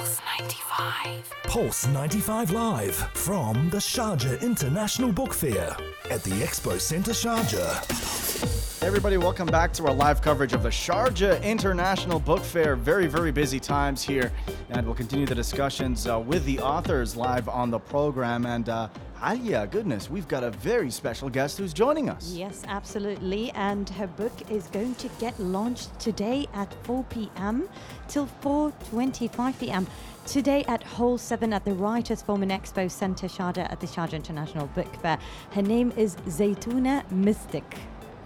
Pulse 95. Pulse 95 Live from the Sharjah International Book Fair at the Expo Centre Sharjah. Everybody, welcome back to our live coverage of the Sharjah International Book Fair. Very, very busy times here, and we'll continue the discussions uh, with the authors live on the program. And uh, Alia, goodness, we've got a very special guest who's joining us. Yes, absolutely. And her book is going to get launched today at 4 p.m. till 4:25 p.m. Today at Hall 7 at the Writers Forum and Expo Centre Sharjah at the Sharjah International Book Fair. Her name is Zaytuna Mystic.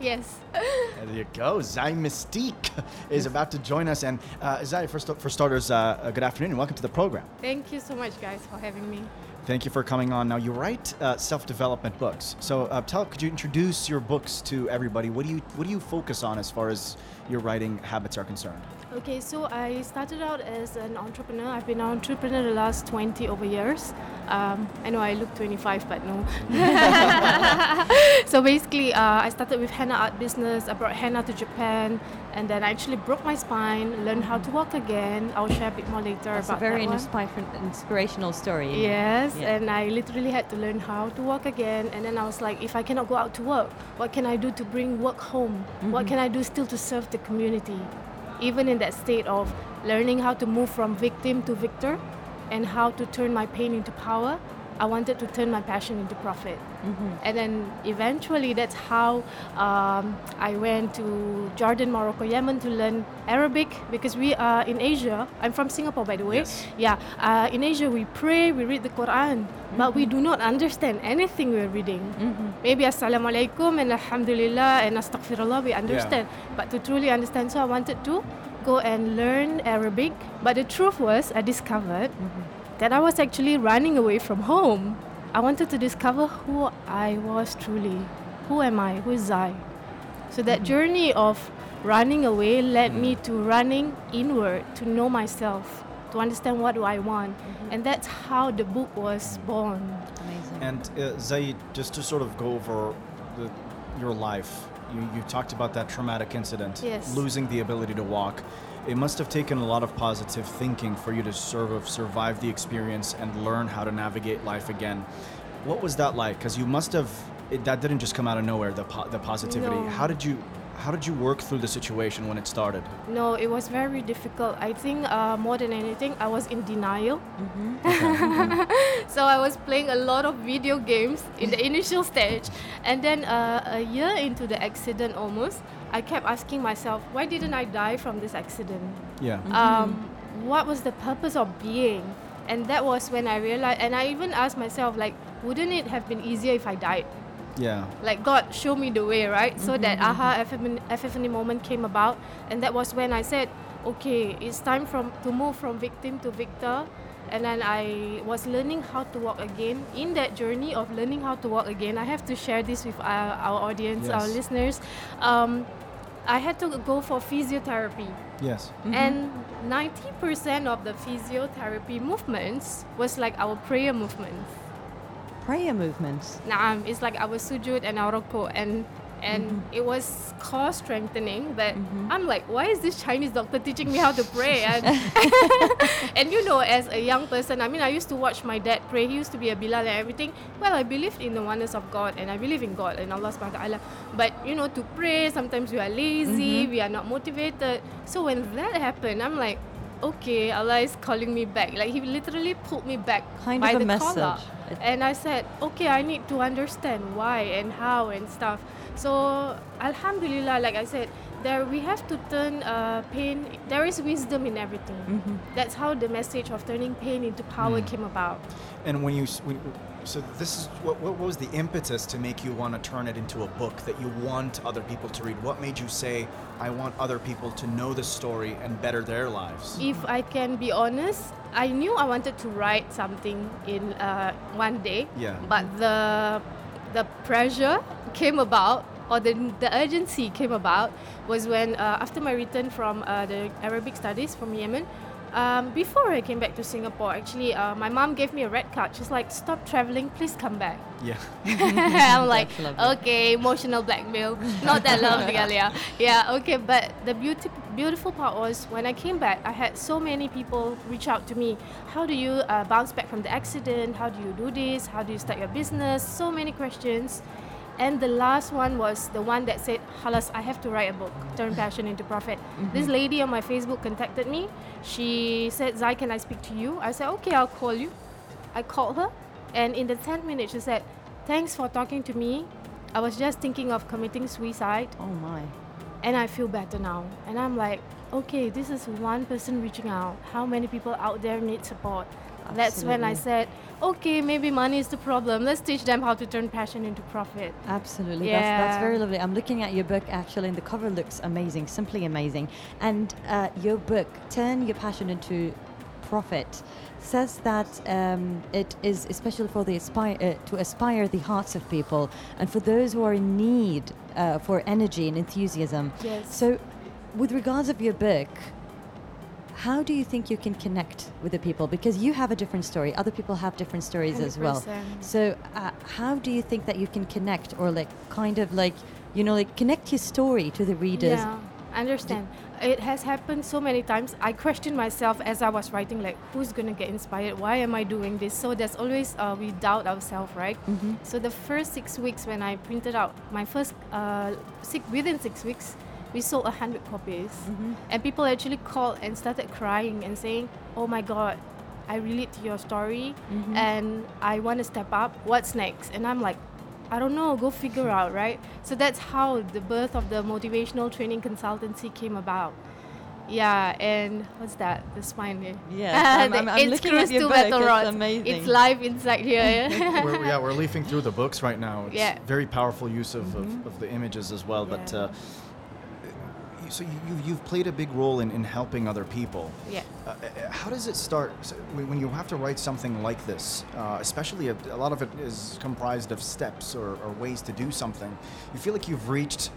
Yes. There you go. Zai Mystique is about to join us. And uh, Zai, for, st- for starters, uh, uh, good afternoon and welcome to the program. Thank you so much, guys, for having me. Thank you for coming on. Now, you write uh, self-development books. So, uh, tell, could you introduce your books to everybody? What do you what do you focus on as far as your writing habits are concerned? Okay, so I started out as an entrepreneur. I've been an entrepreneur the last 20 over years. Um, I know I look 25, but no. so basically, uh, I started with henna art business. I brought henna to Japan, and then I actually broke my spine, learned how to walk again. I'll share a bit more later It's a very that one. inspir- inspirational story. Yes, Yeah. and I literally had to learn how to walk again. And then I was like, if I cannot go out to work, what can I do to bring work home? What can I do still to serve the community? Even in that state of learning how to move from victim to victor and how to turn my pain into power, I wanted to turn my passion into profit. And then eventually, that's how um, I went to Jordan, Morocco, Yemen to learn Arabic because we are in Asia. I'm from Singapore, by the way. Yes. Yeah, uh, in Asia we pray, we read the Quran, but we do not understand anything we're reading. Maybe Assalamu alaikum and Alhamdulillah and Astaghfirullah we understand, but to truly understand, so I wanted to go and learn Arabic. But the truth was, I discovered that I was actually running away from home. I wanted to discover who I was truly. Who am I? Who is I? So that mm-hmm. journey of running away led me mm-hmm. to running inward to know myself, to understand what do I want. Mm-hmm. And that's how the book was born. Amazing. And uh, Zaid, just to sort of go over the, your life, you, you talked about that traumatic incident, Yes. losing the ability to walk. It must have taken a lot of positive thinking for you to sort of survive the experience and learn how to navigate life again. What was that like? Because you must have, it, that didn't just come out of nowhere, the, po- the positivity. No. How did you, how did you work through the situation when it started? No, it was very difficult. I think uh, more than anything, I was in denial. so I was playing a lot of video games in the initial stage, and then uh, a year into the accident, almost, I kept asking myself, why didn't I die from this accident? Yeah. um, what was the purpose of being and that was when i realized and i even asked myself like wouldn't it have been easier if i died Yeah. like god show me the way right? So that mm-hmm, aha mm-hmm. epiphany, epiphany moment came about and that was when i said okay it's time from to move from victim to victor. And then i was learning how to walk again. In that journey of learning how to walk again i have to share this with our, our audience our listeners. Um, i had to go for physiotherapy. Yes. Mm-hmm. and 90% of the physiotherapy movements was like our prayer movements. Prayer movements. Naam, it's like our sujud and our ruku and and mm-hmm. it was core strengthening but mm-hmm. I'm like why is this Chinese doctor teaching me how to pray? And and you know as a young person I mean I used to watch my dad pray. He used to be a Bilal and everything. Well I believed in the oneness of God and I believe in God and Allah subhanahu wa ta'ala. But you know to pray sometimes we are lazy mm-hmm. we are not motivated. So when that happened I'm like okay Allah is calling me back. Like he literally pulled me back Kind by of a the collar. And I said, okay, I need to understand why and how and stuff. So, Alhamdulillah, like I said, there we have to turn uh, pain. There is wisdom in everything. That's how the message of turning pain into power came about. And when you, when, so this is what, what was the impetus to make you want to turn it into a book that you want other people to read? What made you say, I want other people to know the story and better their lives? If I can be honest, I knew I wanted to write something in uh, one day. Yeah. But the the pressure came about, or the the urgency came about, was when uh, after my return from uh, the Arabic studies from Yemen. Um, before I came back to Singapore, actually, uh, my mom gave me a red card. She's like, "Stop traveling, please come back." Yeah. I'm like, okay, emotional blackmail. Not that lovely, Alia. Yeah, okay, but the beauty beautiful part was when I came back, I had so many people reach out to me. How do you uh, bounce back from the accident? How do you do this? How do you start your business? So many questions. And the last one was the one that said, Halas, I have to write a book, Turn Passion into Profit. Mm-hmm. This lady on my Facebook contacted me. She said, Zai, can I speak to you? I said, okay, I'll call you. I called her, and in the 10 minutes, she said, Thanks for talking to me. I was just thinking of committing suicide, Oh my. and I feel better now. And I'm like, okay, this is one person reaching out. How many people out there need support? That's when I said, okay, maybe money is the problem. Let's teach them how to turn passion into profit. Absolutely. That's, that's very lovely. I'm looking at your book actually, and the cover looks amazing, simply amazing. And uh, your book, Turn Your Passion into Profit, says that um, it is especially for the aspire uh, to aspire the hearts of people and for those who are in need uh, for energy and enthusiasm. Yes. So, with regards of your book, how do you think you can connect with the people? Because you have a different story. Other people have different stories as well. So, uh, how do you think that you can connect, or like, kind of like, you know, like connect your story to the readers? Yeah, I understand. It has happened so many times. I questioned myself as I was writing, like, who's gonna get inspired? Why am I doing this? So there's always uh, we doubt ourselves, right? Mm-hmm. So the first six weeks when I printed out my first uh, six within six weeks, we sold hundred copies, Mm-hmm. and people actually called and started crying and saying, "Oh my God." I relate to your story Mm-hmm. and I want to step up. What's next? And I'm like, I don't know, go figure out, right? So that's how the birth of the motivational training consultancy came about. Yeah, and what's that? The spine here. Yes, I'm- I'm- I'm it's looking at screws your to book, metal it's amazing. It's live inside here. we're, yeah, we're leafing through the books right now. It's Yeah. very powerful use of, of, of the images as well. But uh, you- so you, you've, you've played a big role in, in helping other people. yeah. Uh, uh, how does it start so when you have to write something like this? Uh, especially a, a lot of it is comprised of steps or, or ways to do something. You feel like you've reached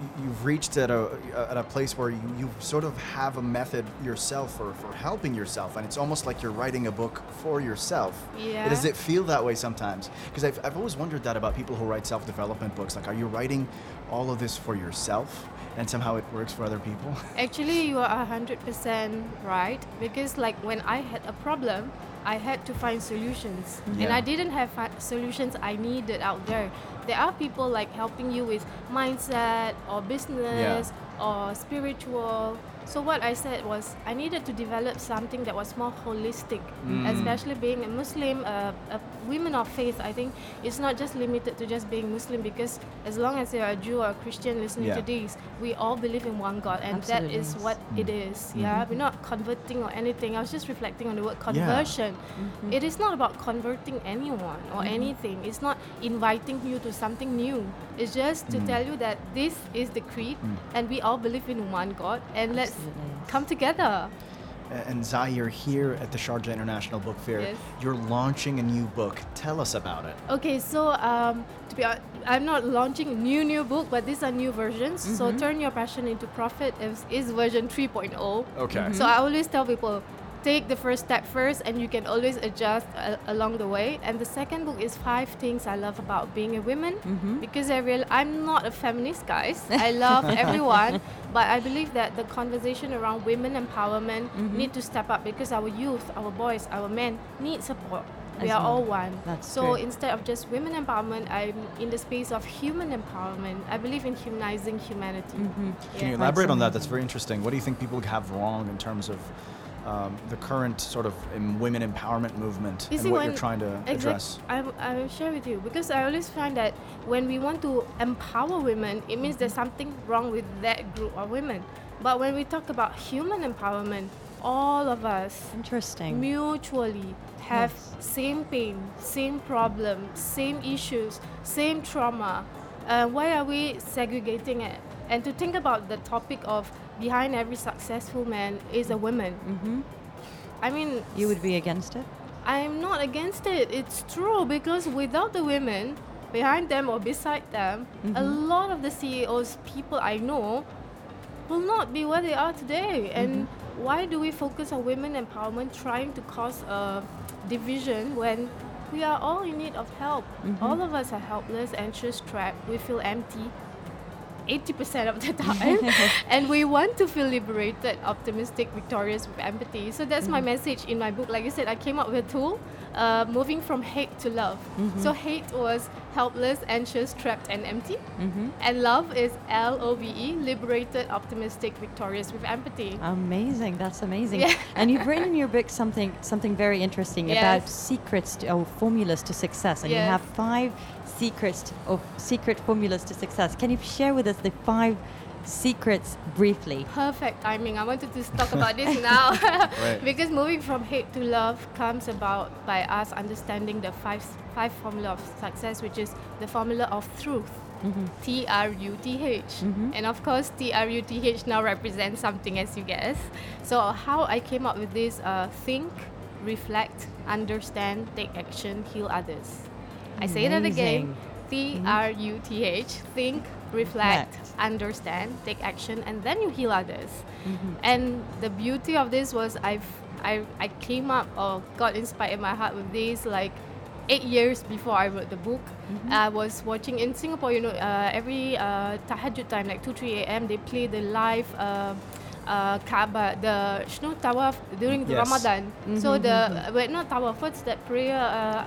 you- you've reached at a at a place where you, you sort of have a method yourself for, for helping yourself, and it's almost like you're writing a book for yourself. Yeah. Does it feel that way sometimes? Because I've, I've always wondered that about people who write self development books. Like, are you writing all of this for yourself, and somehow it works for other people? Actually, you are hundred percent right because, like, when I had a problem, I had to find solutions, and I didn't have solutions I needed out there. There are people like helping you with mindset or business or spiritual. So what I said was I needed to develop something that was more holistic, mm. especially being a Muslim, uh, a women of faith. I think it's not just limited to just being Muslim because as long as you're a Jew or a Christian listening Yeah. to this, we all believe in one God, and that Absolutely, is yes. what it mm. is. Yeah, mm-hmm. we're not converting or anything. I was just reflecting on the word Yeah. conversion. Mm-hmm. It is not about converting anyone or mm-hmm. anything. It's not inviting you to something new. It's just to mm. tell you that this is the creed, and we all believe in one God, and let's Absolutely, yes. come together. And Zai, you're here at the Sharjah International Book Fair. Yes. You're launching a new book. Tell us about it. Okay, so um, to be hon- I'm not launching a new new book, but these are new versions. So turn your passion into profit is, is version 3.0. Okay. So I always tell people, take the first step first, and you can always adjust uh, along the way. And the second book is five things I love about being a woman, because I real I'm not a feminist, guys. I love everyone, but I believe that the conversation around women empowerment need to step up because our youth, our boys, our men need support. We As are all one. That's so true. instead of just women empowerment, I'm in the space of human empowerment. I believe in humanizing humanity. Mm-hmm. Can you elaborate on that? That's very interesting. What do you think people have wrong in terms of um, the current sort of um, women empowerment movement You and see, what you're trying to Exact- address? I, I will share with you because I always find that when we want to empower women, it means there's something wrong with that group of women. But when we talk about human empowerment, all of us Interesting. mutually have Yes. same pain, same problem, same issues, same trauma. Uh, why are we segregating it? And to think about the topic of behind every successful man is a woman. hmm I mean, You would be against it? I'm not against it. It's true because without the women behind them or beside them, a mm-hmm. lot of the CEOs, people I know, will not be where they are today. And mm-hmm. why do we focus on women empowerment trying to cause a division when we are all in need of help? Mm-hmm. All of us are helpless, anxious, trapped. We feel empty. 80% of the time. and we want to feel liberated, optimistic, victorious with empathy. So that's my message in my book. Like I said, I came up with a tool uh, moving from hate to love. So hate was helpless, anxious, trapped, and empty. And love is L O V E, liberated, optimistic, victorious with empathy. Amazing. That's amazing. Yeah. And you've written in your book something something very interesting about secrets to, or formulas to success, and you have five secrets or secret formulas to success. Can you share with us the five secrets briefly? Perfect timing. I wanted to talk about this now. Right. because moving from hate to love comes about by us understanding the five five formula of success, which is the formula of truth. T R U T H. And of course, T R U T H now represents something, as you guess. So, how I came up with this uh, think, reflect, understand, take action, heal others. I say that again Amazing. T R U T H. Think, reflect, understand, take action, and then you heal others. And the beauty of this was I've I, I came up or got inspired in my heart with this like eight years before I wrote the book. I was watching in Singapore, you know, uh, every uh, tahajjud time, like 2 3 a.m., they play the live. Uh, uh, Kaaba, the Shnu Tawaf during the Yes. Ramadan. So the wait, not Tawaf. What's that prayer uh,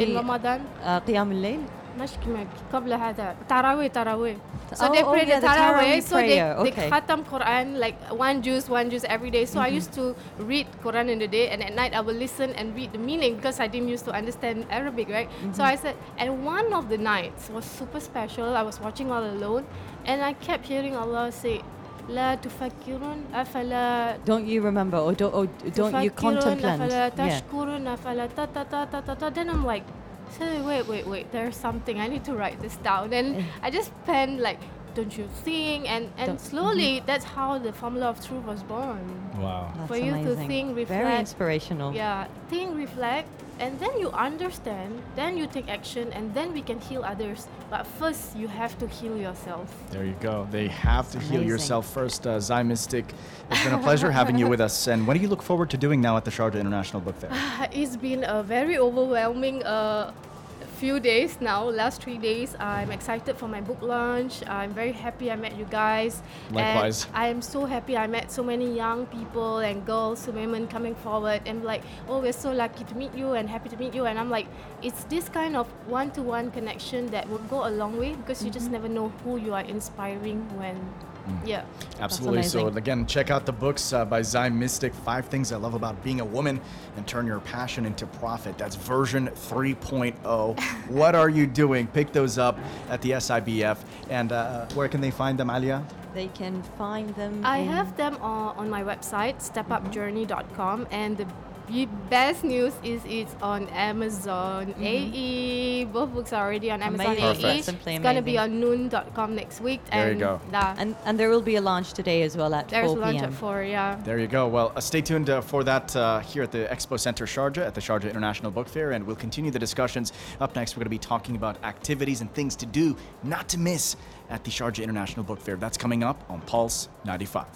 in The- Ramadan? Uh, Qiyam al-Layl? مشكي قبل هذا تراوي تراوي so oh, they pray oh, yeah, the tarawih the so they, okay. they khatam Quran like one juz one juz every day so mm-hmm. I used to read Quran in the day and at night I would listen and read the meaning because I didn't used to understand Arabic right mm-hmm. so I said and one of the nights was super special I was watching all alone and I kept hearing Allah say La tufakirun afala Don't you remember or don't, or don't you contemplate? أفلا تشكرون yeah. afala ta ta ta ta ta ta then I'm like so wait wait wait there's something I need to write this down and I just penned like don't you think and and Don't- mm-hmm. slowly that's how the formula of truth was born Wow. That's for you to amazing. think, Very inspirational. yeah think reflect and then you understand then you take action and then we can heal others but first you have to heal yourself There you go. They have to heal yourself first. Uh, Zai Mystic, it's been a pleasure having you with us. And what do you look forward to doing now at the Sharjah International Book Fair? It's been a very overwhelming uh, few days now. Last three days, I'm excited for my book launch. I'm very happy I met you guys. Likewise. And I'm so happy I met so many young people and girls, women coming forward and like, oh, we're so lucky to meet you and happy to meet you. And I'm like, it's this kind of one-to-one connection that would go a long way because you just never know who you are inspiring when, yeah. Absolutely. So, again, check out the books uh, by Zai Mystic Five Things I Love About Being a Woman and Turn Your Passion into Profit. That's version 3.0. what are you doing? Pick those up at the SIBF. And uh, where can they find them, Alia? They can find them. I in- have them on, on my website, stepupjourney.com, and the be- best news is it's on Amazon AE. Both books are already on Amazon Amazing. AE. Perfect. Simply It's gonna be amazing. on noon.com next week. There you and go. da- And, and there will be a launch today as well at there's 4 lunch p.m. at four. Yeah. There you go. Well, uh, stay tuned uh, for that uh, here at the Expo Center Sharjah at the Sharjah International Book Fair, and we'll continue the discussions. Up next, we're going to be talking about activities and things to do, not to miss, at the Sharjah International Book Fair. That's coming up on Pulse 95.